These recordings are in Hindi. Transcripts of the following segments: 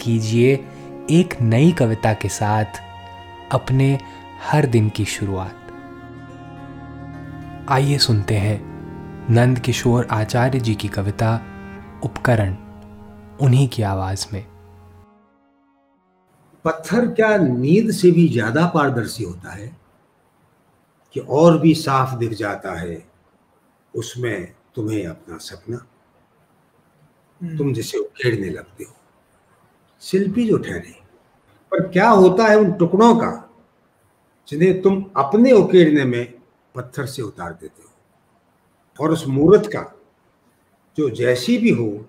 कीजिए एक नई कविता के साथ अपने हर दिन की शुरुआत आइए सुनते हैं नंद किशोर आचार्य जी की कविता उपकरण, उन्हीं की आवाज़ में पत्थर क्या नींद से भी ज़्यादा पारदर्शी होता है कि और भी साफ़ दिख जाता है उसमें तुम्हें अपना सपना। तुम जिसे उखेड़ने लगते हो शिल्पी जो ठहरे। पर क्या होता है उन टुकड़ों का, जिन्हें तुम अपने उकेरने में पत्थर से उतार देते हो? और उस मूर्त का, जो जैसी भी हो,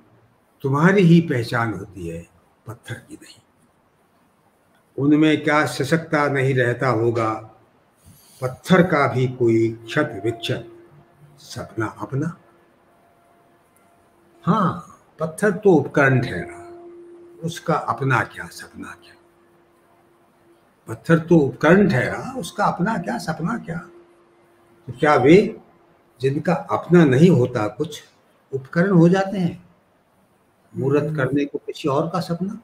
तुम्हारी ही पहचान होती है पत्थर की नहीं। उनमें क्या सशक्ता नहीं रहता होगा? पत्थर का भी कोई क्षत विक्षत सपना अपना? हाँ पत्थर तो उपकरण ठहरा। उसका अपना क्या सपना क्या? पत्थर तो उपकरण ठहरा उसका अपना क्या सपना क्या? तो क्या वे जिनका अपना नहीं होता कुछ उपकरण हो जाते हैं? मूर्त हम्म। करने को किसी और का सपना?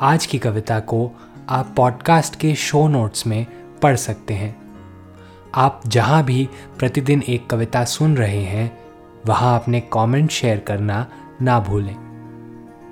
आज की कविता को आप पॉडकास्ट के शो नोट्स में पढ़ सकते हैं। आप जहाँ भी प्रतिदिन एक कविता सुन रहे हैं वहाँ अपने कमेंट शेयर करना ना भूलें।